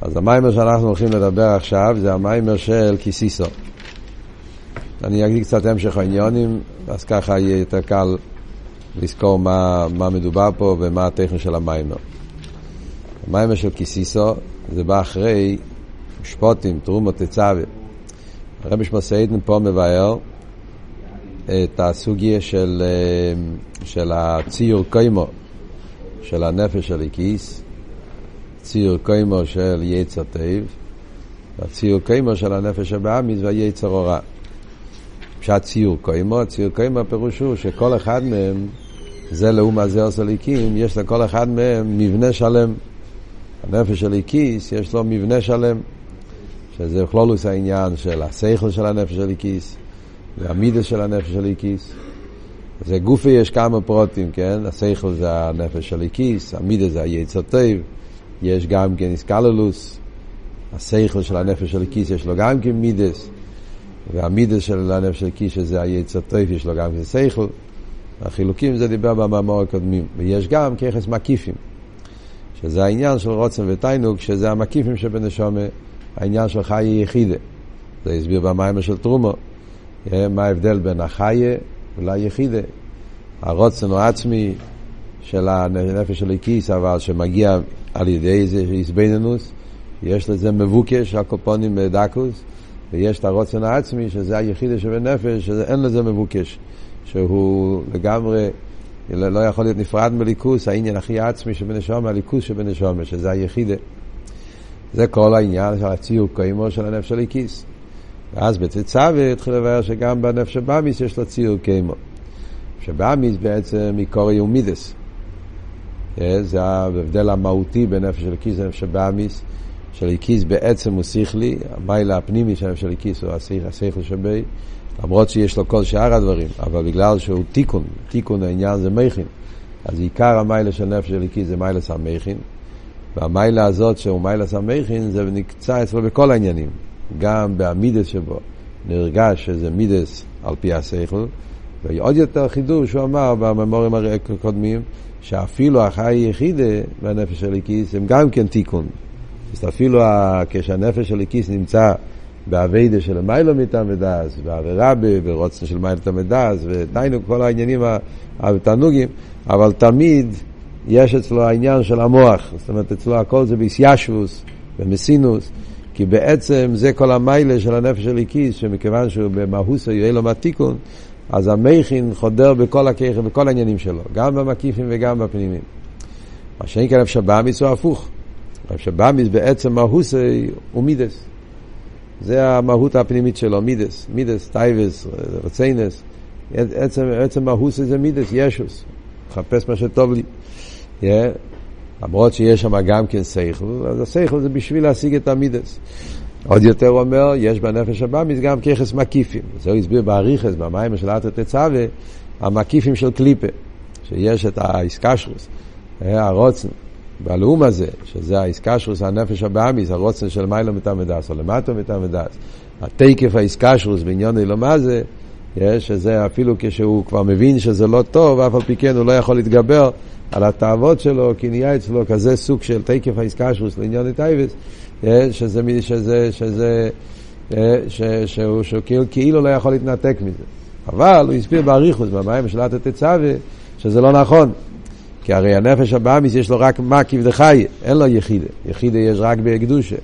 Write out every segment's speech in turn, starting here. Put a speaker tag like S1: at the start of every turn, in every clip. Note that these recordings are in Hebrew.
S1: אז המיימר שאנחנו הולכים לדבר עכשיו זה המיימר של קיסיסו. אני אגיד קצת המשך העניונים, אז ככה יהיה יותר קל לזכור מה, מה מדובר פה ומה הטכני של המיימר. המיימר של קיסיסו זה בא אחרי משפוטים, תרומות תצווה. הרבי שמסעידן פה מבאר את הסוגיה של, של הציור קיימו של הנפש האלוקית, ציור קומה של יצר טוב, והציור קומה של הנפש הבהמית והיצר הרע. פשט ציור קומה, ציור קומה הפירוש הוא שכל אחד מהם, זה לעומת זה עשה אלוקים, יש לכל אחד מהם מבנה שלם. הנפש האלוקית יש לו מבנה שלם, שזה כללות העניין של השכל של הנפש האלוקית, והמידות של הנפש האלוקית. זה גופי יש כמה פרוטים, כן? השכל זה הנפש של הכיס, המידס זה היצר טוב, יש גם כן איסקללוס, השכל של הנפש של הכיס יש לו גם כן מידס, והמידס של הנפש של הכיס שזה היצר טוב יש לו גם כן שכל. החילוקים זה דיבר במאמר הקודמים, ויש גם ככס מקיפים, שזה העניין של רוצן ותיינוג, שזה המקיפים שבנשומה, העניין של חיי יחידה. זה הסביר במים של תרומו, מה ההבדל בין החיה וליחידה. הרוצן הוא עצמי של הנפש של הכיס, אבל שמגיע על ידי איזה איזבנינוס, יש לזה מבוקש, הקופונים בדקוס, ויש את הרוצן העצמי, שזה היחידה שבנפש, שאין לזה מבוקש, שהוא לגמרי לא יכול להיות נפרד מליכוס, העניין הכי עצמי שבנשום, הליכוס שבנשום, שזה היחידה. זה כל העניין של הציור קיימו של הנפש של הכיס. ואז בתצווה התחיל לבאר שגם בנפש שבאמיס יש לו ציור קיימו. שבאמיס בעצם מקורי ומידס. זה ההבדל המהותי בין נפש של הכיס לנפש שבאמיס. של הכיס בעצם הוא שכלי, המיילה הפנימי של הנפש של הכיס הוא השכל שבי, למרות שיש לו כל שאר הדברים, אבל בגלל שהוא תיקון, תיקון העניין זה מכין. אז עיקר המיילה של נפש של הכיס זה מיילה סמכין, והמיילה הזאת שהוא מיילה סמכין זה נקצה אצלו בכל העניינים. גם בעמידס שבו נרגש שזה מידס על פי השכל, ועוד יותר חידוש הוא אמר בממורים הקודמים, שאפילו החי יחידה והנפש של הכיס הם גם כן תיקון. אז אפילו כשהנפש של הכיס נמצא באביידה של מיילו מטעם ודס, בעבירה ברוצן של מיילו מטעם ודס, ודיינו כל העניינים התענוגים, אבל תמיד יש אצלו העניין של המוח, זאת אומרת אצלו הכל זה ביסיישוס ומסינוס, כי בעצם זה כל המיילה של הנפש של הכיס, שמכיוון שהוא במהוסו יהיה לו מהתיקון, אז המכין חודר בכל הכיכר, בכל העניינים שלו, גם במקיפים וגם בפנימים. מה שאין כאן אפשר באמיס הוא הפוך. שבאמיס בעצם מהוסי הוא מידס. זה המהות הפנימית שלו, מידס, מידס, טייבס, רציינס. עצם, עצם מהוסי זה מידס, ישוס. מחפש מה שטוב לי. Yeah. למרות שיש שם גם כן שכל, אז השכל זה בשביל להשיג את המידס. עוד יותר הוא אומר, יש בנפש הבאמיס גם ככס מקיפים. זה הוא הסביר באריכס, במים של אתר תצווה, המקיפים של קליפה, שיש את האיסקשרוס, הרוצן, בלאום הזה, שזה האיסקשרוס, הנפש הבאמיס, הרוצן של מיילו מתעמדס, או למטו מתעמדס, התקף האיסקשרוס בעניין אילומה זה, שזה אפילו כשהוא כבר מבין שזה לא טוב, אף על פי כן הוא לא יכול להתגבר על התאוות שלו, כי נהיה אצלו כזה סוג של תקף האיסקשרוס לעניין הטייבס, שזה, שזה, שזה, שהוא, שהוא כאילו לא יכול להתנתק מזה. אבל הוא הסביר באריכוס, במים של התצווה, שזה לא נכון. כי הרי הנפש הבאמיס יש לו רק מקיף דחי, אין לו יחידה. יחידה יש רק בקדושה.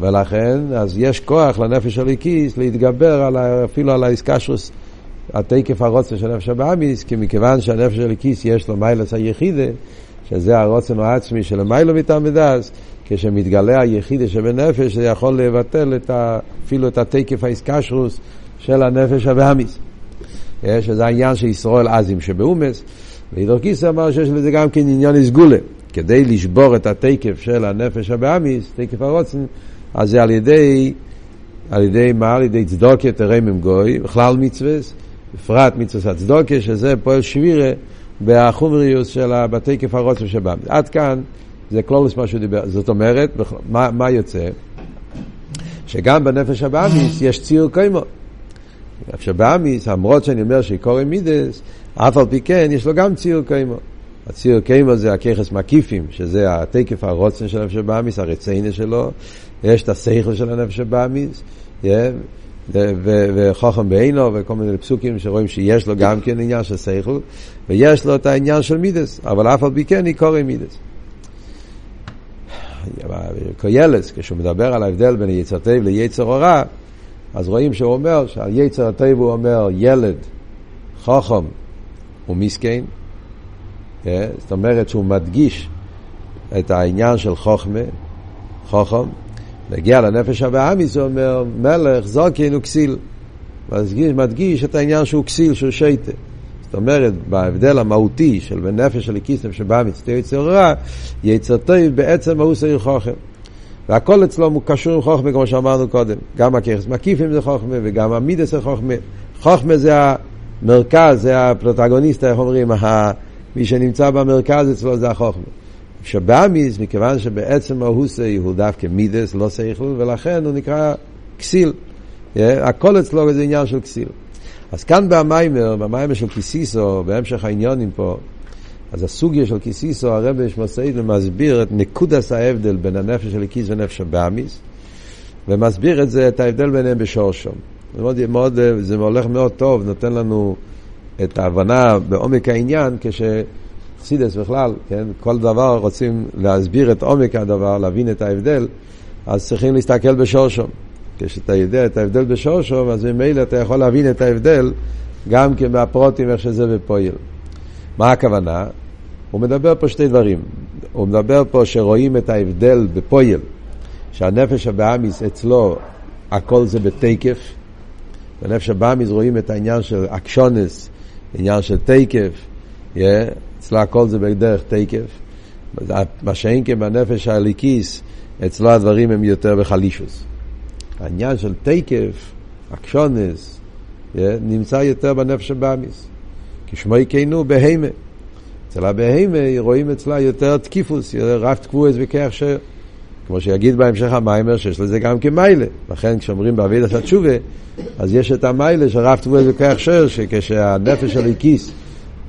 S1: ולכן, אז יש כוח לנפש של הכיס להתגבר על, אפילו על האיסקשוס, התקף הרוצן של נפש הבאמיס, כי מכיוון שהנפש של הכיס יש לו מיילס היחידה, שזה הרוצן העצמי של מיילו מתעמדס, כשמתגלה היחידה שבנפש, זה יכול לבטל את ה, אפילו את התקף האיסקשרוס של הנפש הבאמיס. שזה העניין של ישראל עזים שבאומס. ואידור קיסא אמר שיש לזה גם כן עניין הסגולה. כדי לשבור את התקף של הנפש הבאמיס, תקף הרוצן, אז זה על ידי, על ידי מה? על ידי צדוקה תרמם גוי, בכלל מצווה, בפרט מצווה הצדוקה, שזה פועל שבירה בחומריוס של בתקף הרוצן שבאמיס. עד כאן זה קלולוס מה שהוא דיבר. זאת אומרת, מה, מה יוצא? שגם בנפש הבאמיס יש ציר קיימו. נפש הבאמיס, למרות שאני אומר שקורא מידס, אף על פי כן יש לו גם ציור קיימו. הציר קיימו זה הככס מקיפים, שזה התקף הרוצן של הנפש הבאמיס, הרציינה שלו, יש את השכל של הנפש הבאמיס, וחוכם בעינו וכל מיני פסוקים שרואים שיש לו גם כן עניין של שכל, ויש לו את העניין של מידס, אבל אף על פי כן היא קורא מידס. קוילס, כשהוא מדבר על ההבדל בין יצר טוב ליצר הורע, אז רואים שהוא אומר שעל יצר הטוב הוא אומר ילד, חוכם ומסכן, אה? זאת אומרת שהוא מדגיש את העניין של חוכמה, חוכם, להגיע לנפש הבאמיס הוא אומר מלך זוקין הוא כסיל, מדגיש, מדגיש את העניין שהוא כסיל, שהוא שייטה. זאת אומרת, בהבדל המהותי של בין נפש של נפש הבאמיס, תהיה יצר רע, יצר טוב בעצם מהות סעיר חוכם. והכל אצלו הוא קשור עם חוכמה, כמו שאמרנו קודם. גם הככס מקיפים זה חוכמה, וגם המידס זה חוכמה. חוכמה זה המרכז, זה הפרוטגוניסט, איך אומרים, מי שנמצא במרכז אצלו זה החוכמה. שבאמיס, מכיוון שבעצם ההוסי הוא דווקא מידס, לא שכל, ולכן הוא נקרא כסיל. הכל אצלו זה עניין של כסיל. אז כאן במיימר, במיימר של קיסיסו, בהמשך העניונים פה, אז הסוגיה של קיסיסו, הרב שמסעיד ומסביר את נקודס ההבדל בין הנפש של הקיס ונפש הבאמיס, ומסביר את זה, את ההבדל ביניהם בשורשום. זה, מאוד, מאוד, זה הולך מאוד טוב, נותן לנו את ההבנה בעומק העניין, כשחסידס בכלל, כן, כל דבר רוצים להסביר את עומק הדבר, להבין את ההבדל, אז צריכים להסתכל בשורשום. כשאתה יודע את ההבדל בשורשום, אז ממילא אתה יכול להבין את ההבדל גם כן מהפרוטים, איך שזה בפועל. מה הכוונה? הוא מדבר פה שתי דברים. הוא מדבר פה שרואים את ההבדל בפועל, שהנפש הבאמיס אצלו הכל זה בתקף. בנפש הבאמיס רואים את העניין של אקשונס, עניין של תקף, yeah, אצלו הכל זה בדרך תקף. מה שאין כן בנפש הליקיס, אצלו הדברים הם יותר בחלישוס. העניין של תקף, אקשונס, yeah, נמצא יותר בנפש הבאמיס. כשמו יקיינו בהימה. אצל הבהימה רואים אצלה יותר תקיפוס, רב תקבועס וכך ש... כמו שיגיד בהמשך המיימר שיש לזה גם כמיילה. לכן כשאומרים בעבידת התשובה, אז יש את המיילה של רב תקבועס וכך שר, שכשהנפש של הכיס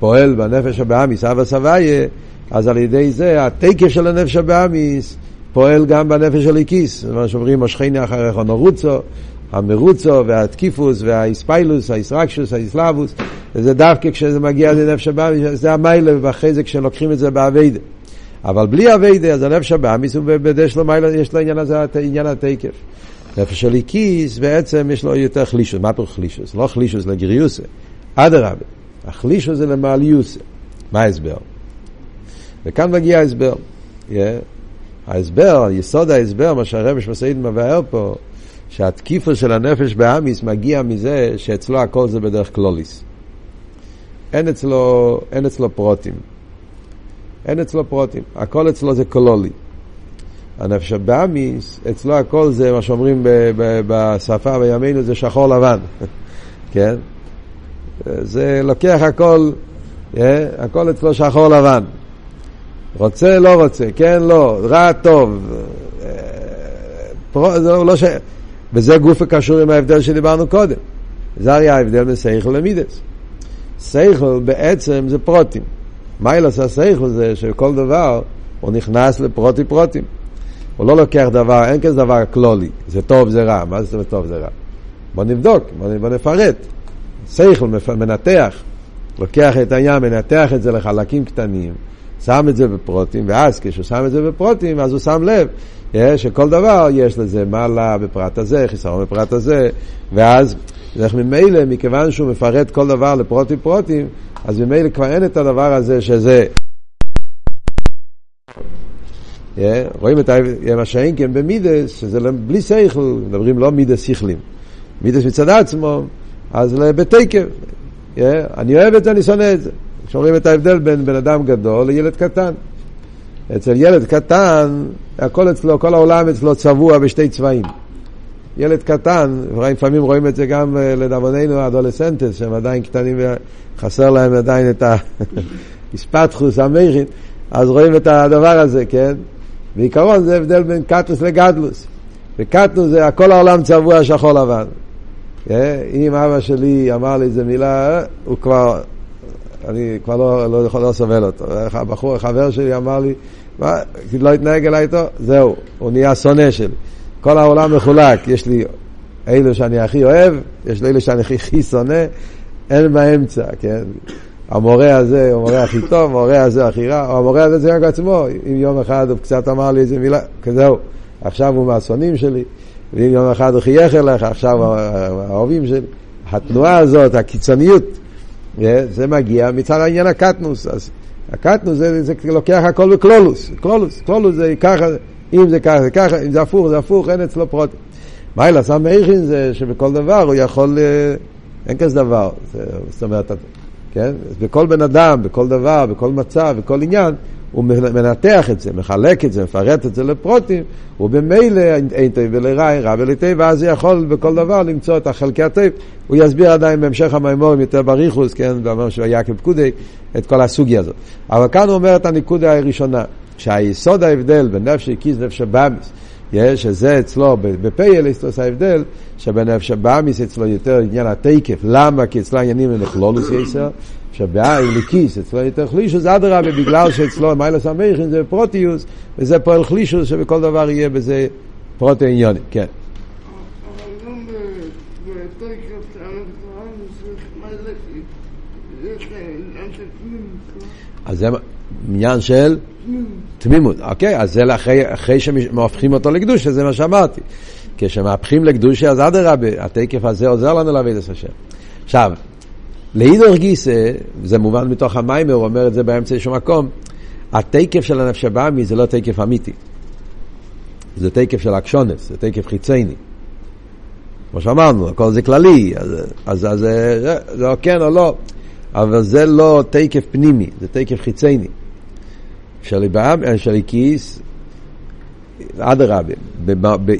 S1: פועל בנפש הבאמיס, אבא סבייה, אז על ידי זה התקף של הנפש הבאמיס פועל גם בנפש של הכיס. מה שאומרים, משכני אחריך נורוצו, המרוצו והתקיפוס והאיספיילוס, האיסרקשוס, האיסלאבוס, וזה דווקא כשזה מגיע לנפש הבאמיס, זה המיילה, ואחרי זה כשלוקחים את זה באביידה. אבל בלי אביידה, אז הנפש הבאמיס, יש לו מיילה, יש לו עניין הזה, עניין התקף. נפש של איקיס, בעצם יש לו יותר חלישוס. מה פה חלישוס? לא חלישוס לגריוסה. אדרבה, החלישוס זה למעליוסה. מה ההסבר? וכאן מגיע ההסבר. Yeah. ההסבר, יסוד ההסבר, מה שהרבש מסעיד מבאר פה, שהתקיפה של הנפש באמיס מגיע מזה שאצלו הכל זה בדרך קלוליס. אין אצלו, אין אצלו פרוטים. אין אצלו פרוטים. הכל אצלו זה קלולי. הנפש באמיס, אצלו הכל זה מה שאומרים בשפה בימינו זה שחור לבן. כן? זה לוקח הכל, אה? הכל אצלו שחור לבן. רוצה, לא רוצה, כן, לא, רע, טוב. אה, פרו, זה לא ש... וזה גוף הקשור עם ההבדל שדיברנו קודם. זה הרי ההבדל בין סייכל למידס. סייכל בעצם זה פרוטים. מה ילעשה סייכל זה שכל דבר הוא נכנס לפרוטי פרוטים. הוא לא לוקח דבר, אין כזה דבר כלולי, זה טוב, זה רע. מה זה טוב, זה רע? בוא נבדוק, בוא נפרט. סייכל מנתח, לוקח את העניין, מנתח את זה לחלקים קטנים, שם את זה בפרוטים, ואז כשהוא שם את זה בפרוטים, אז הוא שם לב שכל דבר יש לזה מעלה בפרט הזה, חיסרון בפרט הזה, ואז איך ממילא, מכיוון שהוא מפרט כל דבר לפרוטים פרוטים, אז ממילא כבר אין את הדבר הזה שזה... רואים את מה שאין כן במידס, שזה לא- בלי שכל, מדברים לא מידס שכלים. מידס מצד עצמו, אז בתקף. אני אוהב את זה, אני שונא את זה. כשאומרים את ההבדל בין בן אדם גדול לילד קטן. אצל ילד קטן, הכל אצלו, כל העולם אצלו צבוע בשתי צבעים. ילד קטן, לפעמים רואים את זה גם אה, לדאבוננו האדולסנטס, שהם עדיין קטנים וחסר להם עדיין את הספתחוס, המכין, אז רואים את הדבר הזה, כן? בעיקרון זה הבדל בין קטוס לגדלוס. וקטוס זה כל העולם צבוע שחור לבן. אה, אם אבא שלי אמר לי איזה מילה, הוא כבר אני כבר לא, לא יכול לא סובל אותו. הבחור, החבר שלי אמר לי, מה, לא התנהג אליי איתו, זהו, הוא נהיה שונא שלי. כל העולם מחולק, יש לי אלו שאני הכי אוהב, יש לי אלו שאני הכי שונא, אין באמצע, כן? המורה הזה הוא המורה הכי טוב, המורה הזה הכי רע, או המורה הזה זה רק עצמו, אם יום אחד הוא קצת אמר לי איזה מילה, כזהו, עכשיו הוא מהשונאים שלי, ואם יום אחד הוא חייך אליך, עכשיו האהובים שלי. התנועה הזאת, הקיצוניות, אה, זה מגיע מצד העניין הקטנוס. אז הקטנוס זה, זה לוקח הכל בקלולוס, קלולוס, קלולוס זה ככה, אם זה ככה זה ככה, אם זה הפוך זה הפוך, אין אצלו פרוט. מה אלא סם מאיכין זה שבכל דבר הוא יכול, אה, אין כזה דבר, זאת אומרת, כן? בכל בן אדם, בכל דבר, בכל מצב, בכל עניין, הוא מנתח את זה, מחלק את זה, מפרט את זה לפרוטים, ובמילא אין טוב ולרע, אין רע ולטוב, ואז הוא יכול בכל דבר למצוא את החלקי הטוב. הוא יסביר עדיין בהמשך המימורים יותר בריחוס, כן, באמר שהוא היה כפקודי, את כל הסוגיה הזאת. אבל כאן הוא אומר את הנקודה הראשונה, שהיסוד ההבדל בין נפש הכיס ונפש הבאמיס, שזה אצלו, בפייל יש ההבדל, שבנפש הבאמיס אצלו יותר עניין התקף, למה? כי אצלו העניינים הם לכלולוס יסר, שבעין לכיס, אצלו יותר חלישוס, אדרבה, בגלל שאצלו מיילס המכין זה פרוטיוס, וזה פועל חלישוס, שבכל דבר יהיה בזה פרוטי עניונים, כן. אז זה עניין של תמימות, אוקיי, אז זה אחרי, אחרי שמהופכים אותו לקדושה, זה מה שאמרתי. כשמהפכים לקדושה, אז אדרבה, התקף הזה עוזר לנו להביא את השם. עכשיו, לאידור גיסא, זה מובן מתוך המיימר, הוא אומר את זה באמצע איזשהו מקום, התקף של הנפש הבאמי זה לא תקף אמיתי. זה תקף של אקשונס, זה תקף חיצייני. כמו שאמרנו, הכל זה כללי, אז, אז, אז זה, זה או כן או לא, אבל זה לא תקף פנימי, זה תקף חיצייני. של כיס, אדרבה,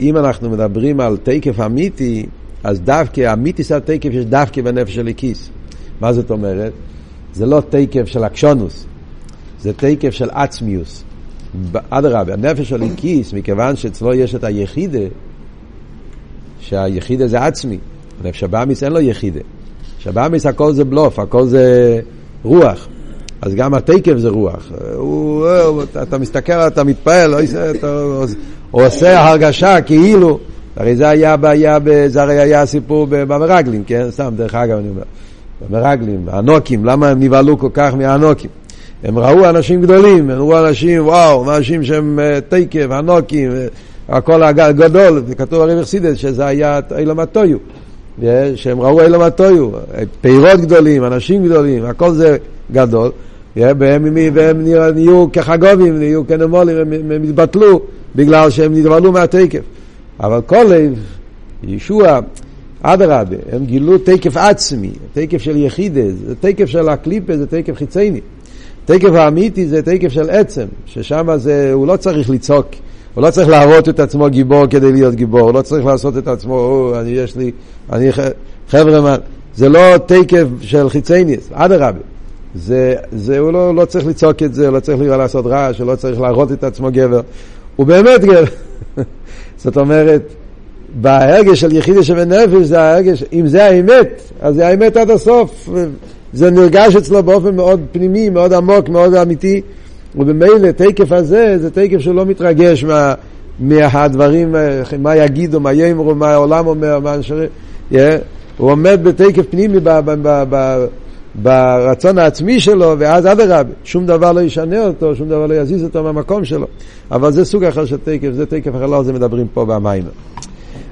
S1: אם אנחנו מדברים על תקף אמיתי, אז דווקא, אמיתי זה התקף יש דווקא בנפש של כיס. מה זאת אומרת? זה לא תקף של אקשונוס, זה תקף של עצמיוס. אדרבה, הנפש של איקיס, מכיוון שאצלו יש את היחידה, שהיחידה זה עצמי, הנפש הבאמיס אין לו יחידה. שבאמיס הכל זה בלוף, הכל זה רוח. אז גם התקף זה רוח. הוא, הוא, אתה מסתכל, אתה מתפעל, הוא עושה הרגשה כאילו, הרי זה היה, היה, זה הרי היה סיפור במרגלים, כן? סתם, דרך אגב אני אומר. המרגלים, האנוקים, למה הם נבהלו כל כך מהאנוקים? הם ראו אנשים גדולים, הם ראו אנשים, וואו, אנשים שהם uh, תקף, אנוקים, uh, הכל הגדול, כתוב הרי בחסידס שזה היה אילום הטויו, yeah, שהם ראו אילום הטויו, פירות גדולים, אנשים גדולים, הכל זה גדול, והם, והם נהיו כחגובים, נהיו כנמולים, הם, הם התבטלו בגלל שהם נבהלו מהתקף. אבל כל ישוע, אדרבה, הם גילו תקף עצמי, תקף של יחידה, זה תקף של הקליפה, זה תקף חיצייני. תקף האמיתי זה תקף של עצם, ששם זה, הוא לא צריך לצעוק, הוא לא צריך להראות את עצמו גיבור כדי להיות גיבור, הוא לא צריך לעשות את עצמו, או, אני יש לי, אני חבר'ה, מה, זה לא תקף של חיצייניס, אדרבה. זה, זה, הוא לא, לא צריך לצעוק את זה, הוא לא צריך לעשות רעש, הוא לא צריך להראות את עצמו גבר. הוא באמת גבר. זאת אומרת, בהרגש של יחידה שבנפש זה ההרגש, אם זה האמת, אז זה האמת עד הסוף. זה נרגש אצלו באופן מאוד פנימי, מאוד עמוק, מאוד אמיתי, ובמילא תקף הזה זה תקף שהוא לא מתרגש מה, מהדברים, מה יגידו, מה יאמרו, מה העולם אומר, מה אנשרי... Yeah. הוא עומד בתקף פנימי ב, ב, ב, ב, ברצון העצמי שלו, ואז אדרבה, שום דבר לא ישנה אותו, שום דבר לא יזיז אותו מהמקום שלו. אבל זה סוג אחר של תקף, זה תקף אחר, לא על זה מדברים פה במיימר.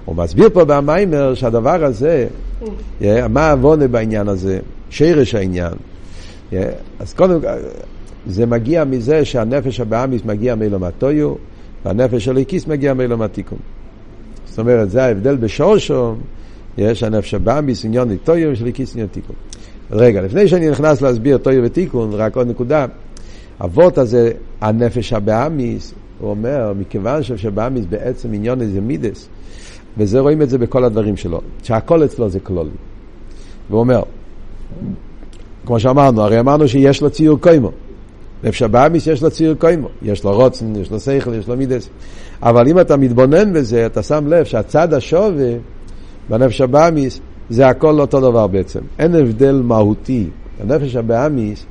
S1: הוא מסביר פה במיימר שהדבר הזה, yeah, מה העוונה בעניין הזה, שרש העניין. Yeah, אז קודם זה מגיע מזה שהנפש הבאמיס מגיע מאילום הטויו, והנפש של הקיס מגיע מאילום התיקון. זאת אומרת, זה ההבדל בשורשו, יש הנפש הבאמיס עניון טויו ושל הקיס עניון תיקון. רגע, לפני שאני נכנס להסביר טויו ותיקון, רק עוד נקודה. אבות הזה, הנפש הבאמיס, הוא אומר, מכיוון שבאמיס בעצם עניון איזה מידס, וזה רואים את זה בכל הדברים שלו, שהכל אצלו זה כלול. והוא אומר, כמו שאמרנו, הרי אמרנו שיש לו ציור קוימו. נפש הבאמיס יש לו ציור קוימו. יש לו רוצן, יש לו שכל, יש לו מידס. אבל אם אתה מתבונן בזה, אתה שם לב שהצד השווה בנפש הבאמיס זה הכל אותו דבר בעצם. אין הבדל מהותי הנפש הבאמיס,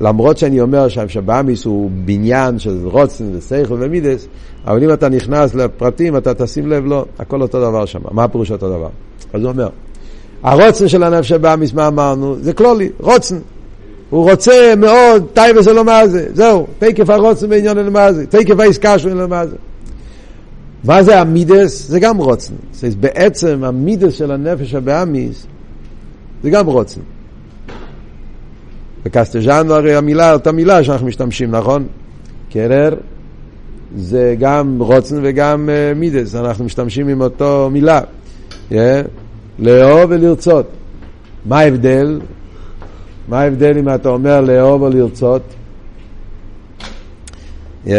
S1: למרות שאני אומר שהבאמיס הוא בניין של רוצן ושכל ומידס, אבל אם אתה נכנס לפרטים, אתה תשים לב, לא, הכל אותו דבר שם. מה הפירוש אותו דבר? אז הוא אומר, הרוצן של הנפש הבאמיס, מה אמרנו? זה כלולי, רוצן. הוא רוצה מאוד, טייבה זה לא מה זה, זהו, תקף הרוצן בעניין אלו מה זה, תקף העסקה שלו אלו מה זה. מה זה המידס? זה גם רוצן. זה בעצם המידס של הנפש הבאמיס זה גם רוצן. בקסטג'אנו הרי המילה, אותה מילה שאנחנו משתמשים, נכון? קרר זה גם רוצן וגם uh, מידס, אנחנו משתמשים עם אותו מילה. Yeah. לאהוב ולרצות. מה ההבדל? מה ההבדל אם אתה אומר לאהוב או לרצות? Yeah.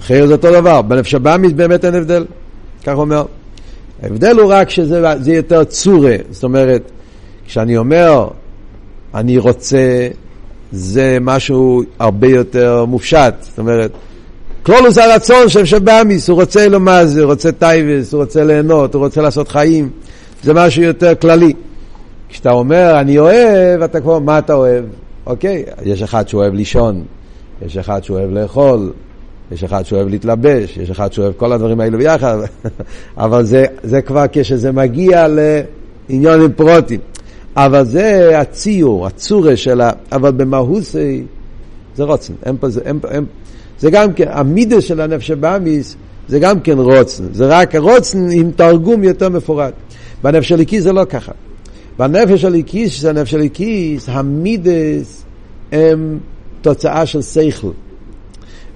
S1: חייר זה אותו דבר, בנפש הבאמיס באמת אין הבדל, כך אומר. ההבדל הוא רק שזה יותר צורה, זאת אומרת, כשאני אומר אני רוצה, משהו הרבה יותר מופשט, זאת אומרת, כללות הרצון של נפש הבהמית, הוא רוצה לומר זה, הוא רוצה תאוות, הוא רוצה ליהנות, הוא רוצה לעשות חיים, זה משהו יותר כללי. כשאתה אומר אני אוהב, אתה כבר, מה אתה אוהב? אוקיי, יש אחד שאוהב לישון, יש אחד שאוהב לאכול, יש אחד שאוהב להתלבש, יש אחד שאוהב כל הדברים האלו ביחד, אבל זה, זה כבר כשזה מגיע לעניינים פרטיים. אבל זה הציור, הצורה של ה... אבל במהוסי זה רוצן. אין פה, זה, אין, אין, זה גם כן, המידה של הנפש הבאמיס זה גם כן רוצן. זה רק רוצן עם תרגום יותר מפורט. בנפש הליקיס זה לא ככה. בנפש הליקיס, שזה הנפש הליקיס, המידס הם תוצאה של שכל.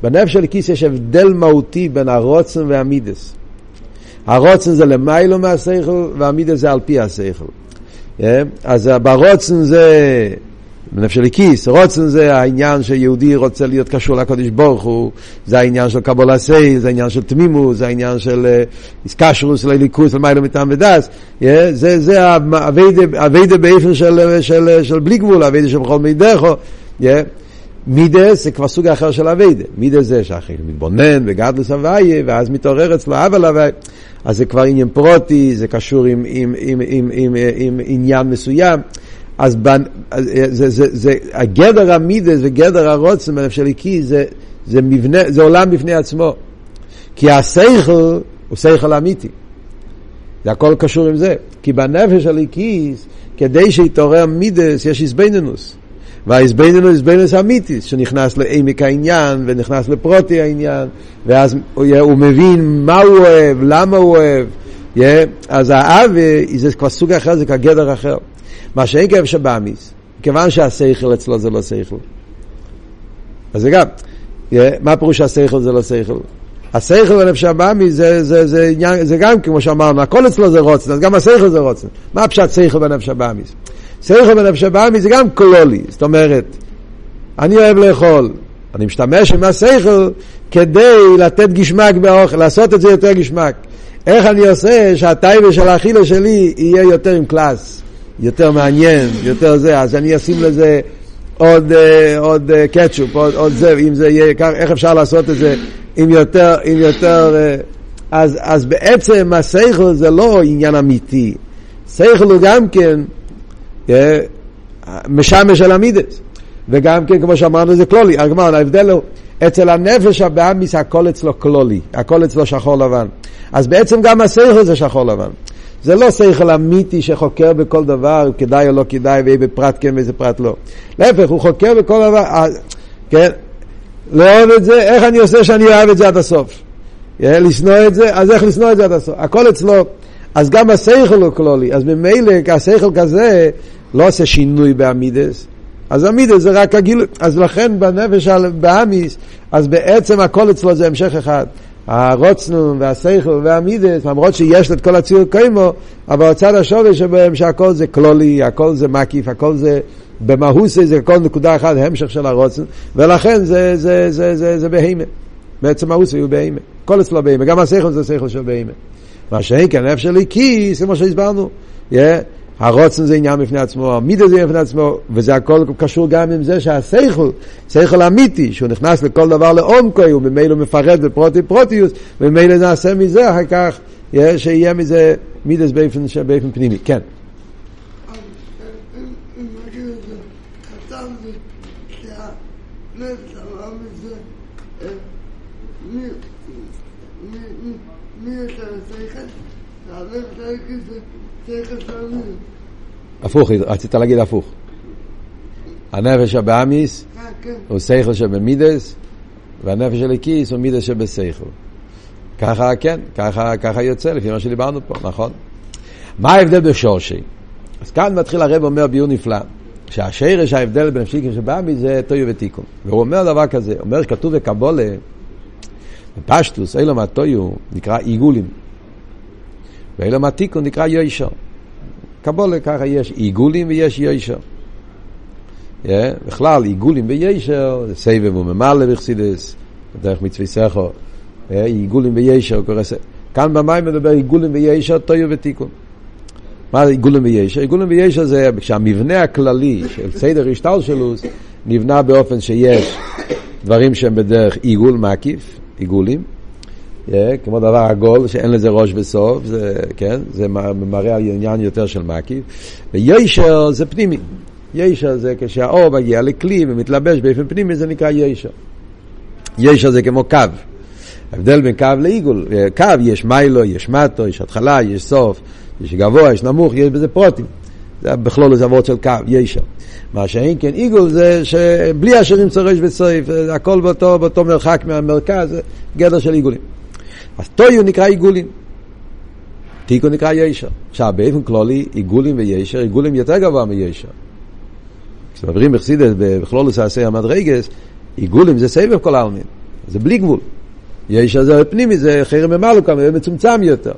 S1: בנפש הליקיס יש הבדל מהותי בין הרוצן והמידס. הרוצן זה למיילו מהשכל והמידס זה על פי השכל. אז ברוצן זה, בנפש הליקיס, רוצן זה העניין שיהודי רוצה להיות קשור לקודש ברוך הוא, זה העניין של קבול סי, זה העניין של תמימות, זה העניין של איסקשרוס לליכוס למיילו מטעם ודס, זה, זה אביידה באיפן של, של, של בלי גבול, אביידה של בכל מידךו, מידס זה כבר סוג אחר של אביידה, מידס זה שאחרי מתבונן וגדלוס הוויה, ואז מתעורר אצלו אבל הוויה. אז זה כבר עניין פרוטי, זה קשור עם, עם, עם, עם, עם, עם עניין מסוים. אז בנ, זה, זה, זה, הגדר המידס וגדר הרוצן בנפש הליקי זה, זה, מבנה, זה עולם בפני עצמו. כי השכל הוא שכל אמיתי. זה הכל קשור עם זה. כי בנפש הליקיס, כדי שיתעורר מידס, יש איזבנינוס. והאיזבנינוס איזבנינוס אמיתיס, שנכנס לעמק העניין ונכנס לפרוטי העניין, ואז הוא, מבין מה הוא אוהב, למה הוא אוהב. Yeah, אז האבי זה כבר סוג אחר, זה כבר גדר אחר. מה שאין כאב שבאמיס, כיוון שהשכל אצלו זה לא שכל. אז זה גם, yeah, מה פירוש שהשכל זה לא שכל? השכל בנפש הבאמי זה, זה, זה, זה, זה גם כמו שאמרנו, הכל אצלו זה רוצן, אז גם השכל זה רוצן. מה הפשט שכל בנפש הבאמי? שכל בנפש הבאמי זה גם קולולי, זאת אומרת, אני אוהב לאכול, אני משתמש עם השכל כדי לתת גשמק באוכל, לעשות את זה יותר גשמק. איך אני עושה שהטייבה של האכילה שלי יהיה יותר עם קלאס, יותר מעניין, יותר זה, אז אני אשים לזה עוד, עוד קטשופ, עוד, עוד זה, אם זה יהיה, איך אפשר לעשות את זה עם יותר, עם יותר, אז, אז בעצם השכל זה לא עניין אמיתי, שכל הוא גם כן משמש על המידס. וגם כן, כמו שאמרנו, זה כלולי. הגמר, ההבדל הוא, אצל הנפש הבאמיס הכל אצלו כלולי, הכל אצלו שחור לבן. אז בעצם גם השכל זה שחור לבן. זה לא שכל אמיתי שחוקר בכל דבר, כדאי או לא כדאי, ואיזה פרט כן ואיזה פרט לא. להפך, הוא חוקר בכל דבר, כן? לאהוב את זה, איך אני עושה שאני אוהב את זה עד הסוף? לשנוא את זה, אז איך לשנוא את זה עד הסוף? הכל אצלו. אז גם השכל הוא כלולי, אז ממילא השכל כזה לא עושה שינוי באמידס, אז אמידס זה רק הגילוי, אז לכן בנפש באמיס, אז בעצם הכל אצלו זה המשך אחד. הרוצנו והשכל והמידס, למרות שיש את כל הציור קיימו, אבל הצד השורש שבהם שהכל זה כלולי, הכל זה מקיף, הכל זה במהוסי, זה כל נקודה אחת, המשך של הרוצנו, ולכן זה, זה, זה, זה, זה בהימה. בעצם מהוסי הוא בהימה. הכל אצלו בהימה, גם השכל זה שכל של בהימה. מה שאין כאן נפש שלי כיס, כמו שהסברנו. Yeah. הרוצן זה עניין בפני עצמו, המידה זה עניין בפני עצמו, וזה הכל קשור גם עם זה שהסייכל, סייכל אמיתי, שהוא נכנס לכל דבר לעומקו, הוא ממילא מפרט בפרוטי פרוטיוס, וממילא נעשה מזה אחר כך, שיהיה מזה מידס באופן פנימי, כן.
S2: מי יותר שכל?
S1: הפוך, רצית להגיד הפוך. הנפש הבאמיס
S2: כן, כן.
S1: הוא שכל שבמידס, והנפש של הכיס הוא מידס שבשכל. ככה, כן, ככה, ככה יוצא, לפי מה שדיברנו פה, נכון? מה ההבדל בשורשי? אז כאן מתחיל הרב אומר ביור נפלא, שהשרש ההבדל בין הפסיקים שבאמי זה טויו ותיקון. והוא אומר דבר כזה, אומר שכתוב בקבולה, בפשטוס, אילום הטויו נקרא עיגולים, ואילום התיקון נקרא יוישר. קבולה ככה יש עיגולים ויש יוישר. Yeah, בכלל, עיגולים וישר, סבב וממלא בחסידס, דרך מצווי סכו, yeah, עיגולים וישר, קורא ס... כאן במים מדבר עיגולים וישר, טויו ותיקון. מה זה עיגולים וישר? עיגולים וישר זה כשהמבנה הכללי של סדר השתלשלוס נבנה באופן שיש דברים שהם בדרך עיגול מקיף, עיגולים, כמו דבר עגול שאין לזה ראש וסוף, זה, כן, זה מראה על עניין יותר של מקיף, וישר זה פנימי. ישר זה כשהאור מגיע לכלי ומתלבש באופן פנימי, זה נקרא ישר. ישר זה כמו קו. ההבדל בין קו לעיגול, קו יש מיילו, יש מטו, יש התחלה, יש סוף, יש גבוה, יש נמוך, יש בזה פרוטים. זה בכלול זה עבוד של קו, ישר. מה שאין כן עיגול זה שבלי השירים צורש וצריף, הכל באותו, באותו מרחק מהמרכז, גדר של עיגולים. אז טויו נקרא עיגולים. תיקו נקרא ישר. עכשיו, באופן כללי, עיגולים וישר, עיגולים יותר גבוה מישר. כשמדברים בחסידת בכלולוס העשי המדרגס, עיגולים זה סבב כל העלמין, זה בלי גבול. יש זה פנימי, זה חרם ממלו כמה, מצומצם יותר.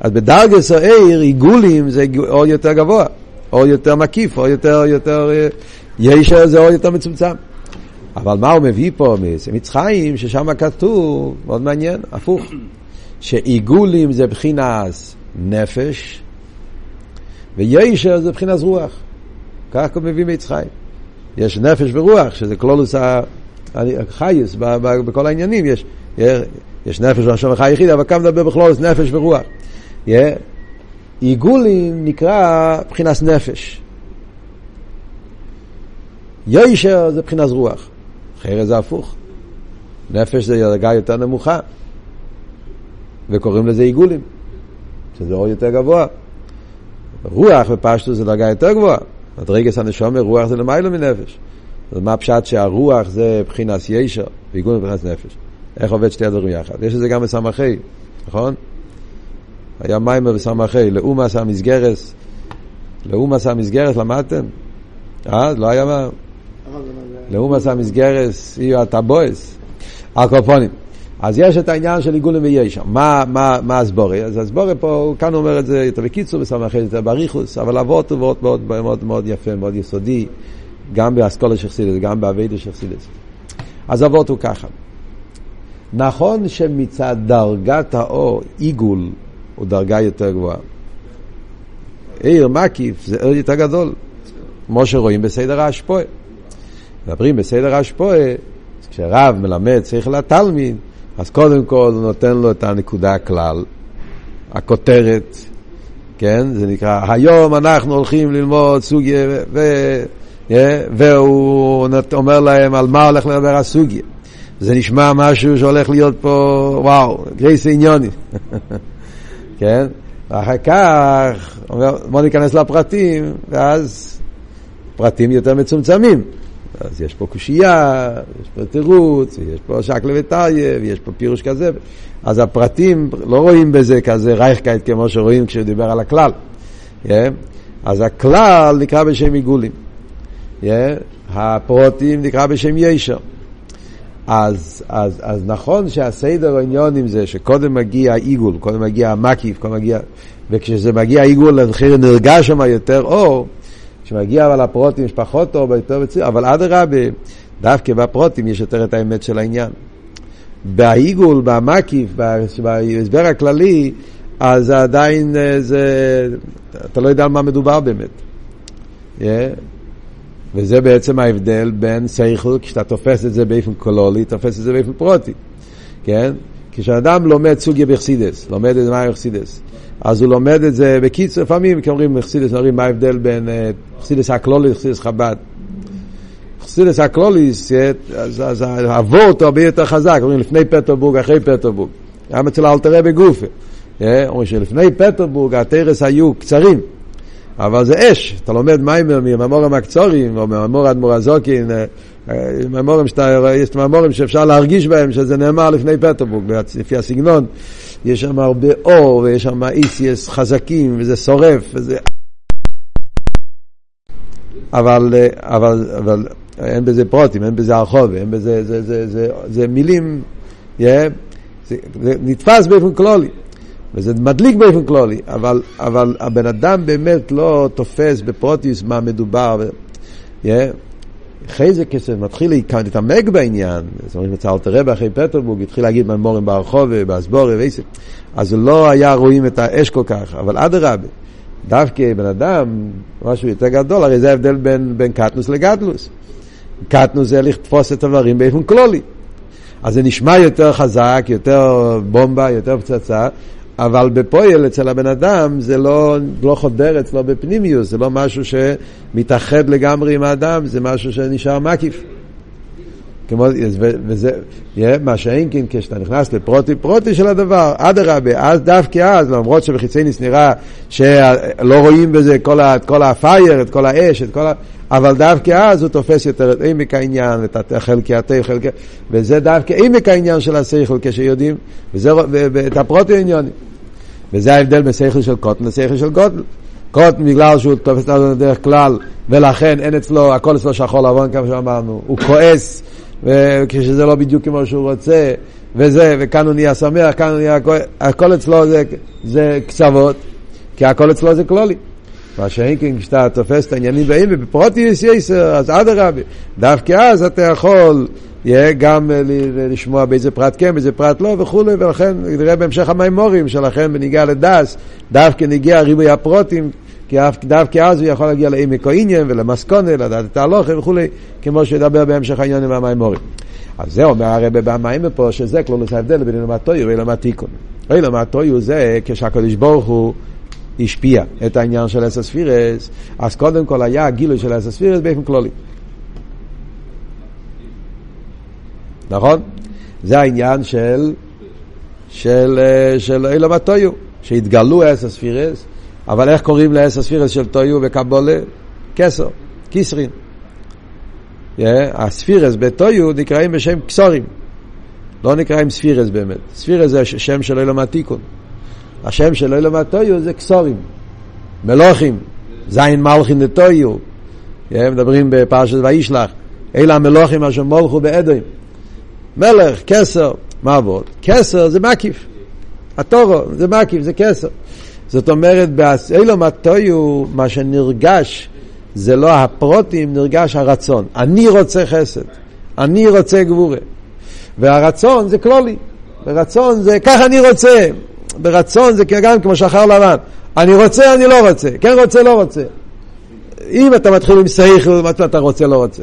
S1: אז בדרגס העיר, עיגולים זה אור יותר גבוה, אור יותר מקיף, אור יותר, יותר, יש זה אור יותר מצומצם. אבל מה הוא מביא פה מצחיים, ששם כתוב, מאוד מעניין, הפוך, שעיגולים זה בחינס נפש, וישר זה בחינס רוח. כך הוא מביא מיצחיים. יש נפש ורוח, שזה כלולוס החייס בכל העניינים, יש, יש נפש והשם החי יחיד, אבל כאן מדבר בכלולוס נפש ורוח. עיגולים נקרא מבחינת נפש. ישר זה מבחינת רוח, אחרת זה הפוך. נפש זה דרגה יותר נמוכה, וקוראים לזה עיגולים, שזה אור יותר גבוה. רוח בפשטו זה דרגה יותר גבוהה. מדרגס הנשומר, רוח זה למיילו מנפש. אז מה הפשט שהרוח זה מבחינת ישר, ועיגון מבחינת נפש. איך עובד שתי הדברים יחד? יש את זה גם בסמכי, נכון? היה מיימר בסמכי, לאום עשה מסגרס, לאום עשה מסגרס, למדתם? אה? לא היה מה? לאום עשה מסגרס, יהיו הטבויס. הקופונים. אז יש את העניין של עיגולים וישר. מה, מה, מה הסבורי? אז הסבורי פה, כאן הוא אומר את זה יותר בקיצור, בסמכי יותר בריחוס, אבל אבות הוא מאוד, מאוד, מאוד, מאוד יפה, מאוד יסודי, גם באסכולה של חסידס, גם באביידה של חסידס. אז אבות הוא ככה. נכון שמצד דרגת האור, עיגול הוא דרגה יותר גבוהה. עיר מקיף זה עיר יותר גדול, כמו שרואים בסדר האשפועה. מדברים בסדר האשפועה, כשרב מלמד צריך לתלמיד, אז קודם כל הוא נותן לו את הנקודה הכלל, הכותרת, כן? זה נקרא, היום אנחנו הולכים ללמוד סוגיה, ו... ו... והוא אומר להם על מה הולך לדבר הסוגיה. זה נשמע משהו שהולך להיות פה, וואו, גרייס עניוני. כן? ואחר כך, אומר, בוא ניכנס לפרטים, ואז פרטים יותר מצומצמים. אז יש פה קושייה, יש פה תירוץ, יש פה שקלה וטריה, ויש פה פירוש כזה. אז הפרטים, לא רואים בזה כזה רייכקייט כמו שרואים כשהוא דיבר על הכלל. Yeah. אז הכלל נקרא בשם עיגולים. Yeah. הפרוטים נקרא בשם ישר. אז, אז, אז נכון שהסדר העניונים זה שקודם מגיע עיגול, קודם מגיע המקיף, קודם מגיע... וכשזה מגיע עיגול, נרגש שם יותר אור. כשמגיע אבל הפרוטים יש פחות טוב, יותר בציר, אבל אדרבה, דווקא בפרוטים יש יותר את האמת של העניין. בעיגול, במקיף, בהסבר הכללי, אז עדיין אה, זה, אתה לא יודע על מה מדובר באמת. Yeah. וזה בעצם ההבדל בין סייכל, כשאתה תופס את זה באופן קולולי, תופס את זה באופן פרוטי. כן? כשאדם לומד סוגיה בחסידס, לומד את זה מה בחסידס, אז הוא לומד את זה בקיצור, לפעמים כשאומרים בחסידס, אומרים מה ההבדל בין אה, חסידס הקלולי לחסידס חב"ד. חסידס הקלוליס, אה, אז, אז האבות הרבה יותר חזק, אומרים לפני פטרבורג, אחרי פטרבורג. גם אצל אלתרעי בגופה. אומרים שלפני פטרבורג התרס היו קצרים, אבל זה אש, אתה לומד מיימר מממורים הקצורים, או מממור אדמו"ר הזוקין, ממורים שאתה, יש ממורים שאפשר להרגיש בהם שזה נאמר לפני פטרבורג, לפי הסגנון, יש שם הרבה אור, ויש שם איסיאס חזקים, וזה שורף, וזה... אבל, אבל, אבל אין בזה פרוטים, אין בזה הרחוב, אין בזה, זה, זה, זה, זה, זה מילים, yeah, זה, זה נתפס באופן כלולי, וזה מדליק באופן כלולי, אבל, אבל הבן אדם באמת לא תופס בפרוטיוס מה מדובר. Yeah, אחרי זה כסף מתחיל להתעמק בעניין, זאת אומרת, אצל אלתר אחרי פטרבורג התחיל להגיד ממורים ברחוב ובאסבורי ועשר, אז לא היה רואים את האש כל כך, אבל אדרבה, דווקא בן אדם, משהו יותר גדול, הרי זה ההבדל בין, בין קטנוס לגדלוס. קטנוס זה לתפוס את הדברים באופן כלולי. אז זה נשמע יותר חזק, יותר בומבה, יותר פצצה, אבל בפועל אצל הבן אדם זה לא, לא חודר אצלו בפנימיוס, זה לא משהו שמתאחד לגמרי עם האדם, זה משהו שנשאר מקיף. כמו, וזה, מה שאין כן, כשאתה נכנס לפרוטי פרוטי של הדבר, אדרבה, אז דווקא אז, למרות שבחיצייניס נראה שלא רואים בזה כל, כל הפייר, את כל האש, את כל ה... אבל דווקא אז הוא תופס יותר את עמק העניין, את חלקי התה, חלקי... וזה דווקא עמק העניין של השכל כשיודעים, וזה, ואת הפרוטי העניונים. וזה ההבדל בין שכל של קוטן לשכל של גודל. קוטן בגלל שהוא תופס את זה בדרך כלל, ולכן אין אצלו, הכל אצלו שחור לבן, כמו שאמרנו. הוא כועס, וכשזה לא בדיוק כמו שהוא רוצה, וזה, וכאן הוא נהיה שמח, כאן הוא נהיה כועס, הכל אצלו זה, זה קצוות, כי הכל אצלו זה כלולי. מה שאין כן כשאתה תופס את העניינים באים ובפרוטיוס יסר, אז אדרבה, דווקא אז אתה יכול גם לשמוע באיזה פרט כן, באיזה פרט לא וכולי, ולכן נראה בהמשך המימורים שלכם בניגיע לדס, דווקא נגיע ריבוי הפרוטים, כי דווקא אז הוא יכול להגיע לעמק העניין ולמסקונה, לדעת את ההלוכה וכולי, כמו שידבר בהמשך העניין עם המימורים. אז זה אומר הרב במים פה, שזה כלולוס ההבדל בין אילום הטויו ואילום התיקון. אילום הטויו זה כשהקדוש ברוך הוא השפיע את העניין של אסספירס, אז קודם כל היה הגילוי של אסספירס באופן כללי. נכון? זה העניין של של, אה, של אילום הטויו, שהתגלו אסספירס, אבל איך קוראים לאסספירס של טויו וקבולה? כיסרין. Yeah, הספירס בטויו נקראים בשם קסורים, לא נקראים ספירס באמת. ספירס זה שם של אילום התיקון. השם של אילום הטויו זה קסורים, מלוכים, זין מלכין לטויו. מדברים בפרשת וישלח, אלה המלוכים אשר מולכו באדוים. מלך, כסר, מה עבוד? כסר זה מקיף. התורו זה מקיף, זה כסר. זאת אומרת, באילום הטויו, מה שנרגש זה לא הפרוטים, נרגש הרצון. אני רוצה חסד, אני רוצה גבורה. והרצון זה כלולי. ברצון זה, ככה אני רוצה. ברצון זה גם כמו שחר לבן. אני רוצה, אני לא רוצה. כן רוצה, לא רוצה. אם אתה מתחיל עם סייכל, אתה רוצה, לא רוצה.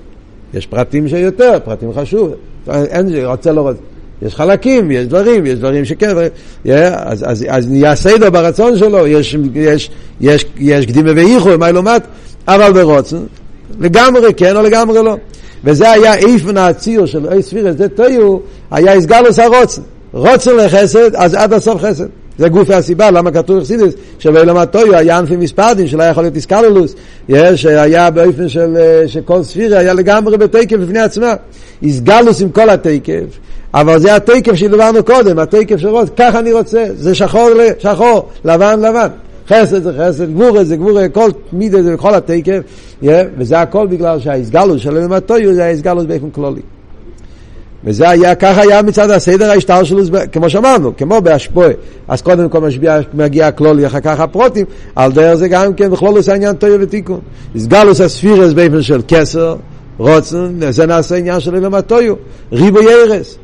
S1: יש פרטים שיותר, פרטים חשוב. אין, רוצה, לא רוצה. יש חלקים, יש דברים, יש דברים שכן, yeah, אז, אז, אז נהיה סדר ברצון שלו, יש, יש, יש, יש קדימה ואיחו, מה לעומת, אבל ברוצן, לגמרי כן או לגמרי לא. וזה היה איפן הציר של אי ספירס, זה תויו, היה הסגלוס הרוצן. רוצן לחסד, אז עד הסוף חסד. זה גופי הסיבה, למה כתוב אכסידס, שבאילום הטויו היה ענפי מספרדים, שלא יכול להיות איסקללוס, שהיה באופן של, שכל ספירה היה לגמרי בתקף בפני עצמה. איסגלוס עם כל התקף, אבל זה התקף שדיברנו קודם, התקף של רוץ, ככה אני רוצה, זה שחור לשחור, לבן לבן. חסד זה חסד, גבורה זה גבורה, כל מידה זה בכל התקף, וזה הכל בגלל שהאיסגלוס של אילום הטויו זה האיסגלוס באופן כללי. וזה היה, ככה היה מצד הסדר ההשתר שלו, כמו שאמרנו, כמו באשפוי. אז קודם כל משביע, מגיע הכלולי, אחר כך הפרוטים, על דרך זה גם כן, בכלול עושה עניין טוב ותיקון. הסגלוס הספירס באופן של כסר, רוצן, זה נעשה עניין של אילום הטויו, ריבו ירס.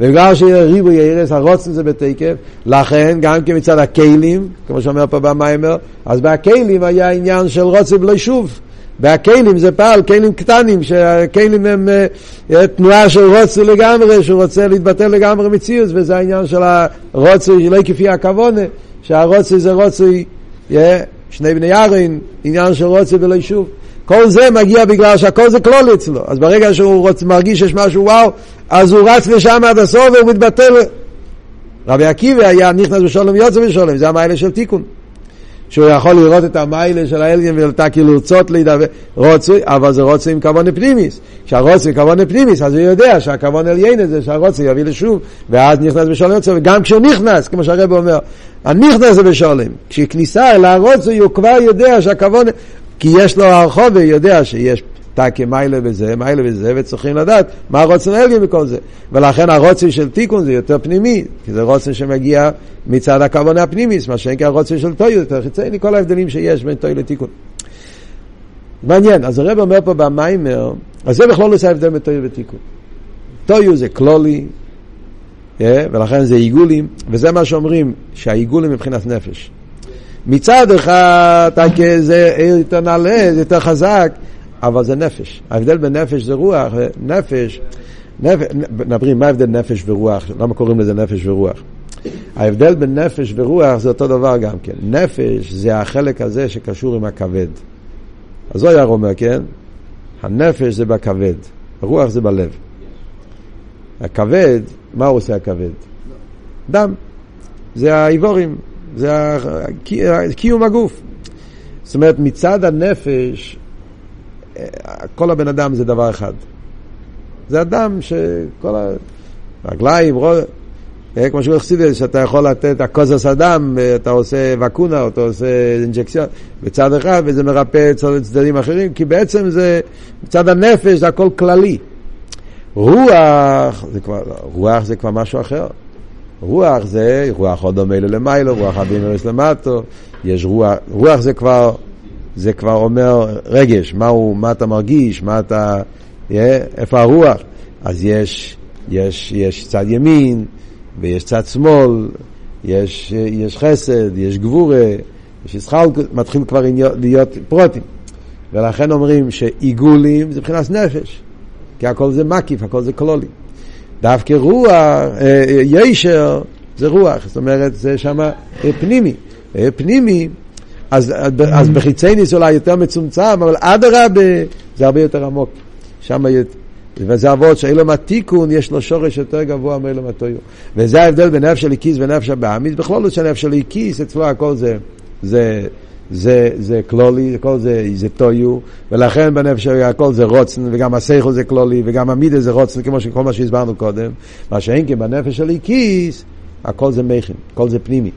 S1: ובגלל שיהיה ריבו ירס, הרוצן זה בתקף, לכן גם כן מצד הכלים, כמו שאומר פה במיימר, אז בהכלים היה עניין של רוצן בלי שוב. והכלים זה פעל, כלים קטנים, שהכלים הם uh, תנועה של רוצה לגמרי, שהוא רוצה להתבטל לגמרי מציאות, וזה העניין של הרוצה שלא כפי הכוונה, שהרוצה זה רוצה, yeah, שני בני ירין, עניין של רוצה ולא שוב. כל זה מגיע בגלל שהכל זה כלול אצלו. אז ברגע שהוא רוצ, מרגיש שיש משהו וואו, אז הוא רץ לשם עד הסוף והוא מתבטל. רבי עקיבא היה נכנס בשולם ויוצא בשולם, זה המיילה של תיקון. שהוא יכול לראות את המיילה של האלגן ואתה כאילו לרצות להידבר, רוצוי, אבל זה רוצוי עם כוון פנימיס. כשהרוצוי עם כוון פנימיס, אז הוא יודע שהכוון עליין זה שהרוצוי יביא לשוב, ואז נכנס בשולם יוצא, וגם כשהוא נכנס, כמו שהרב אומר, הנכנס זה בשולם. כשכניסה אל הרוצוי הוא כבר יודע שהכוון, כי יש לו הרחוב ויודע שיש תקי מיילה בזה, מיילה בזה, וצריכים לדעת מה הרוצן אלגי בכל זה. ולכן הרוצן של תיקון זה יותר פנימי, כי זה רוצן שמגיע מצד הכוונה הפנימיס, מה שאין כהרוצן של טויו, יותר חיצוני, כל ההבדלים שיש בין טויו לתיקון. מעניין, אז הרב אומר פה במיימר, אז זה בכלל לא עושה הבדל בין טויו ותיקון. טויו זה כלולי, yeah, ולכן זה עיגולים, וזה מה שאומרים, שהעיגולים מבחינת נפש. מצד אחד, זה יותר נעלה, זה יותר חזק, אבל זה נפש. ההבדל בין נפש זה רוח, נפש, נפש מה ההבדל נפש ורוח, למה קוראים לזה נפש ורוח? ההבדל בין נפש ורוח זה אותו דבר גם כן. נפש זה החלק הזה שקשור עם הכבד. אז זו היה אומר, כן? הנפש זה בכבד, הרוח זה בלב. הכבד, מה הוא עושה הכבד? דם. זה האיבורים, זה קיום הגוף. זאת אומרת, מצד הנפש, כל הבן אדם זה דבר אחד. זה אדם שכל הרגליים, רוב... אה, כמו שהוא חסידס, שאתה יכול לתת הקוזס אדם, אתה עושה וקונה, או אתה עושה אינג'קציון בצד אחד, וזה מרפא צדדים אחרים, כי בעצם זה, מצד הנפש זה הכל כללי. רוח זה כבר, רוח זה כבר משהו אחר. רוח זה, רוח עוד דומה למיילו, רוח הבינוריס למטו, יש רוח, רוח זה כבר זה כבר אומר רגש, מה, הוא, מה אתה מרגיש, מה אתה, איפה הרוח. אז יש, יש, יש צד ימין ויש צד שמאל, יש, יש חסד, יש גבורה, יש ישחל, מתחיל כבר להיות פרוטים. ולכן אומרים שעיגולים זה מבחינת נפש, כי הכל זה מקיף, הכל זה קלולי. דווקא רוח, אה, ישר, זה רוח, זאת אומרת, זה שם פנימי. פנימי אז, אז בחיצייניס אולי יותר מצומצם, אבל אדרבה זה הרבה יותר עמוק. שם וזה אבות שאילום התיקון יש לו שורש יותר גבוה מאילום הטויו. וזה ההבדל בין נפש של איקיס ונפש הבאמיס. בכל זאת שנפש של איקיס, אצלו הכל זה, זה, זה, זה כלולי, הכל זה, זה טויו, ולכן בנפש הכל זה רוצן, וגם הסייכו זה כלולי, וגם המידה זה רוצן, כמו שכל מה שהסברנו קודם. מה שאין כן בנפש של איקיס, הכל זה מכין, הכל זה פנימי.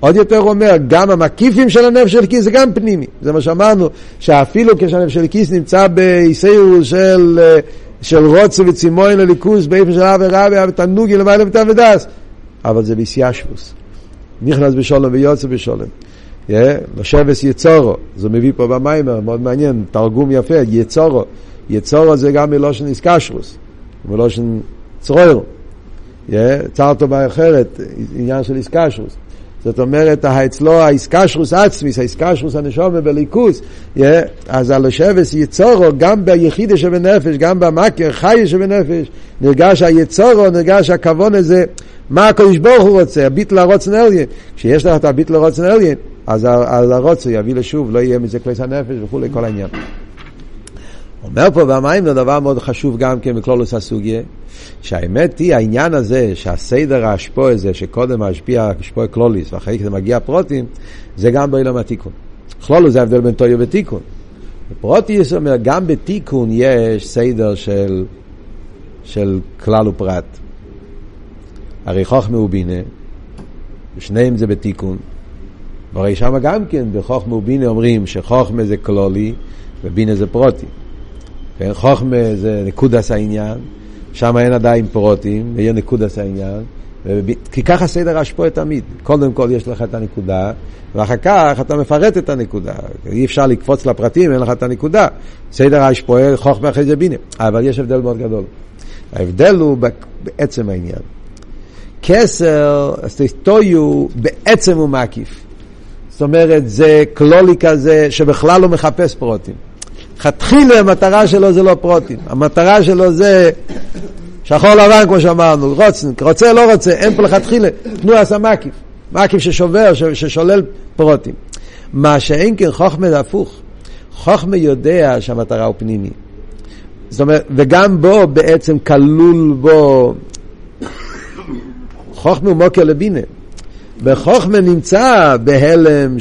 S1: עוד יותר אומר, גם המקיפים של הנפש של כיס זה גם פנימי. זה מה שאמרנו, שאפילו כשהנפש של כיס נמצא באיסאירוס של, אה, של רוצה וצימון לליכוס, באיפה של אבי רבי, אבי תנוגי למעלה ותעבדס, אבל זה ביסיישבוס. נכנס בשולם ויוצא בשולם. לשבס יצורו, זה מביא פה במיימר, מאוד מעניין, תרגום יפה, יצורו. יצורו זה גם מלושן איסקשרוס, מלושן. Yeah, צרתו באחרת, עניין של איסקשרוס. זאת אומרת, אצלו האיסקשרוס עצמיס, האיסקשרוס הנשומה בליכוס, אז על השבס יצורו, גם ביחידה שבנפש, גם במכר, חי שבנפש, נרגש היצורו, נרגש הכוון הזה, מה הקדוש ברוך הוא רוצה, הביט לרוצן אליין. כשיש לך את הביט לרוצן אליין, אז הרוצן יביא לשוב, לא יהיה מזה כלי הנפש וכולי, כל העניין. אומר פה במים זה דבר מאוד חשוב גם כן בכלולוס הסוגיה, שהאמת היא העניין הזה שהסדר האשפוי הזה שקודם השפיע אשפוי קלוליס ואחרי זה מגיע פרוטים, זה גם באילום התיקון. כלולוס זה ההבדל בין טויו ותיקון. פרוטיס אומר גם בתיקון יש סדר של, של כלל ופרט. הרי חוכמה ובינה, שניהם זה בתיקון. והרי שם גם כן בחוכמה ובינה אומרים שחוכמה זה כלולי ובינה זה פרוטי. כן, חוכמה זה נקודס העניין, שם אין עדיין פרוטים, ויהיה נקודס העניין. כי ככה סדר השפועה תמיד. קודם כל יש לך את הנקודה, ואחר כך אתה מפרט את הנקודה. אי אפשר לקפוץ לפרטים, אין לך את הנקודה. סדר השפועה, חוכמה אחרי זה בינה. אבל יש הבדל מאוד גדול. ההבדל הוא בעצם העניין. כסר, סטויו, בעצם הוא מקיף. זאת אומרת, זה כלולי כזה שבכלל לא מחפש פרוטים. לכתחילה המטרה שלו זה לא פרוטים, המטרה שלו זה שחור לבן כמו שאמרנו, רוצן, רוצה לא רוצה, אין פה לכתחילה, תנו עשה מקיף, מקיף ששובר, ששולל פרוטים. מה שאין כן חוכמה זה הפוך, חוכמה יודע שהמטרה הוא פנימי. זאת אומרת, וגם בו בעצם כלול בו חוכמה הוא מוקר לבינה. בחוכמה נמצא בהלם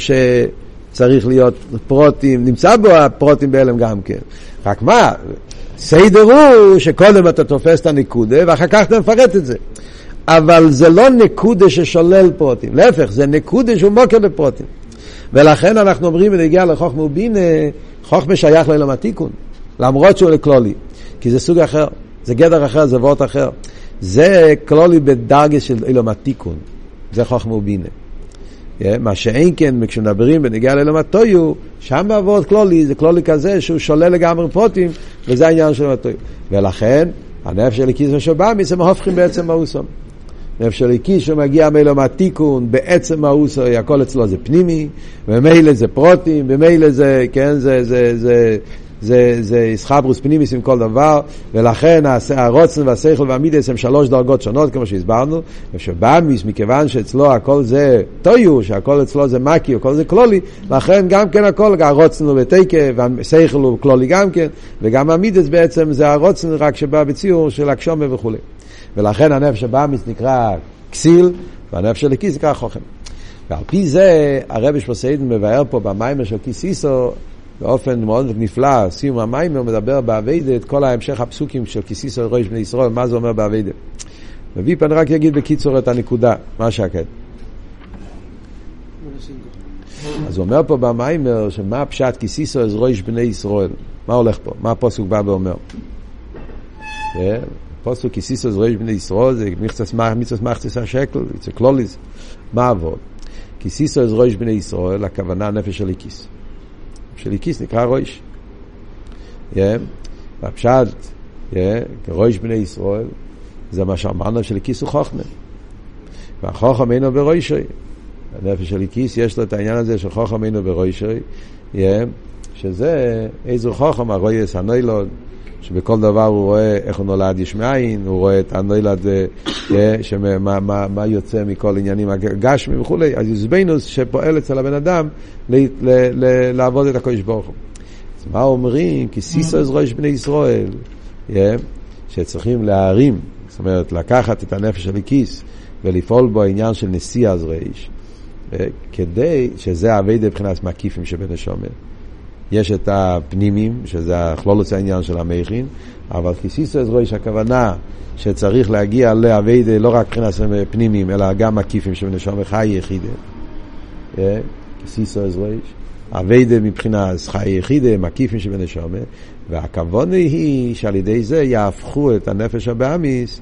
S1: שצריך להיות פרוטים, נמצא בו הפרוטים בהלם גם כן. רק מה, סדר הוא שקודם אתה תופס את הנקודה ואחר כך אתה מפרט את זה. אבל זה לא נקודה ששולל פרוטים, להפך, זה נקודה שהוא מוקר בפרוטים. ולכן אנחנו אומרים בנגיע לחוכמה ובינה, חוכמה שייך לעולם התיקון, למרות שהוא לכלולי, כי זה סוג אחר, זה גדר אחר, זה וורט אחר. זה כלולי בדרגה של עולם התיקון, זה חוכמה ובינה. Yeah, מה שאין כן, כשמדברים בנגיע לעולם הטויו, שם בעבוד כלולי, זה כלולי כזה שהוא שולל לגמרי פרוטים, וזה העניין של הטויו. ולכן, הנפש של הקיס ושבאמי זה מהופכים בעצם מאוסום. נפש של הקיס שמגיע מילום התיקון, בעצם מאוסו, הכל אצלו זה פנימי, וממילא זה פרוטים, וממילא זה, כן, זה, זה, זה, זה, זה ישחברוס פנימיס עם כל דבר, ולכן הרוצן והשכל והמידס הם שלוש דרגות שונות, כמו שהסברנו, ושבאמיס, מכיוון שאצלו הכל זה טויו, שהכל אצלו זה מקי, הכל זה כלולי, לכן גם כן הכל, הרוצן הוא בתקה, והשכל הוא כלולי גם כן, וגם המידס בעצם זה הרוצן רק שבא בציור של הקשומה וכולי. ולכן הנפש הבאמיס נקרא כסיל, והנפש של הכיס נקרא חוכם. ועל פי זה הרבי שפוסיידן מבאר פה במיימר של כיסיסו באופן מאוד נפלא, סיום המיימר מדבר באביידה את כל ההמשך הפסוקים של כיסיסו ראש בני ישראל, מה זה אומר באביידה. אני רק אגיד בקיצור את הנקודה, מה שהקט. אז הוא אומר פה במיימר שמה הפשט כיסיסו אז ראש בני ישראל, מה הולך פה, מה הפוסק בא ואומר. פוסק כיסיסו אז ראש בני ישראל זה מצווה מחצס השקל, זה קלוליס, מה עבוד? כיסיסו אז ראש בני ישראל, הכוונה נפש של של איקיס נקרא רויש. והפשט, כרויש בני ישראל, זה מה שאמרנו של איקיס הוא חוכמה. והחוכם אינו ברוישי. הנפש של איקיס יש לו את העניין הזה של חוכם אינו ברוישי, שזה איזו חוכם, הרויס הנוילון, שבכל דבר הוא רואה איך הוא נולד יש מאין, הוא רואה את הנולד, מה, מה, מה יוצא מכל עניינים הגשמי וכולי, אז יוזבנוס שפועל אצל הבן אדם ל, ל, ל, לעבוד את הקודש ברוך הוא. אז מה אומרים? כי סיסו אז ראש בני ישראל, שצריכים להרים, זאת אומרת לקחת את הנפש של הכיס ולפעול בו העניין של נשיא אז ריש, כדי שזה אבי מבחינת מקיפים שבן השומר. יש את הפנימים, שזה הכלולוס העניין של המכין, אבל כסיסו עזרויש הכוונה שצריך להגיע לאביידה לא רק מבחינת פנימים, אלא גם מקיפים שבנשום חי יחידה. כסיסו עזרויש. אביידה מבחינת חי יחידה, מקיפים שבנשום, והכוונה היא שעל ידי זה יהפכו את הנפש הבאמיס,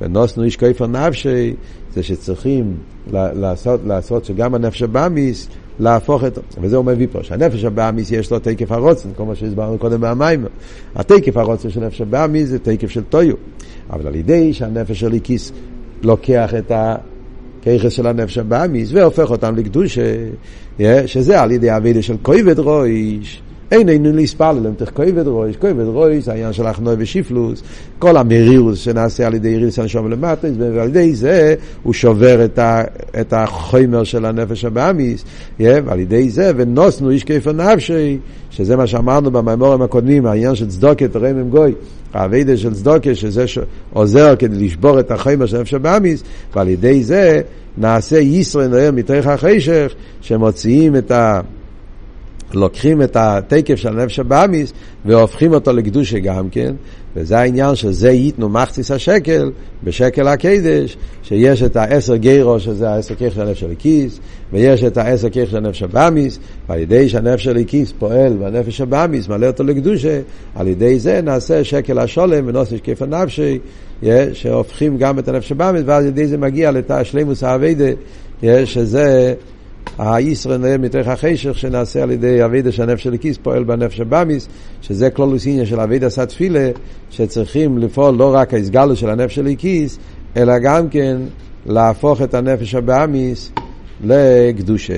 S1: ונוסנו איש כיפר נפשי, זה שצריכים לעשות, לעשות שגם הנפש הבאמיס להפוך את... וזה הוא מביא פה, שהנפש הבאמיס יש לו תקף הרוצן, כמו שהסברנו קודם מהמים. התקף הרוצן של נפש הבאמיס זה תקף של טויו. אבל על ידי שהנפש של איקיס לוקח את הכיכס של הנפש הבאמיס והופך אותם לקדושה, שזה על ידי אבידה של כויבד רויש. אין אינו להספל להם תך כובד רויש, כובד רויש, העניין של אחנוי ושיפלוס, כל המרירוס שנעשה על ידי יריס הנשום למטה, ועל ידי זה הוא שובר את, ה, את החומר של הנפש הבאמיס, ועל ידי זה ונוסנו איש כיפה נפשי, שזה מה שאמרנו במימורים הקודמים, העניין של צדוקת רמם גוי, האביידה של צדוקה, שזה עוזר כדי לשבור את החומר של נפש הבאמיס, ועל ידי זה נעשה ישרן נוער מתוך החשך, שמוציאים את ה... לוקחים את התקף של הנפש הבאמיס והופכים אותו לקדושה גם כן, וזה העניין שזה ייתנו מחציס השקל בשקל הקדש, שיש את העשר גירו שזה העשר כיח של הנפש של ויש את העשר כיח של הנפש הבאמיס, ועל ידי שהנפש של פועל והנפש הבאמיס מלא אותו לקדושה, על ידי זה נעשה שקל השולם ונוסף כיף הנפשי, שהופכים גם את הנפש הבאמיס, ועל ידי זה מגיע לתא שלימוס האביידה, שזה הישראל מתוך החשך שנעשה על ידי אבידה שהנפש של הכיס פועל בנפש הבאמיס, שזה כלולוסיניה של אבידה סתפילה, שצריכים לפעול לא רק ההסגלו של הנפש של הכיס, אלא גם כן להפוך את הנפש הבאמיס לקדושה.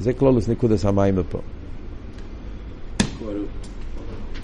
S1: זה כלולוס נקודס המים פה.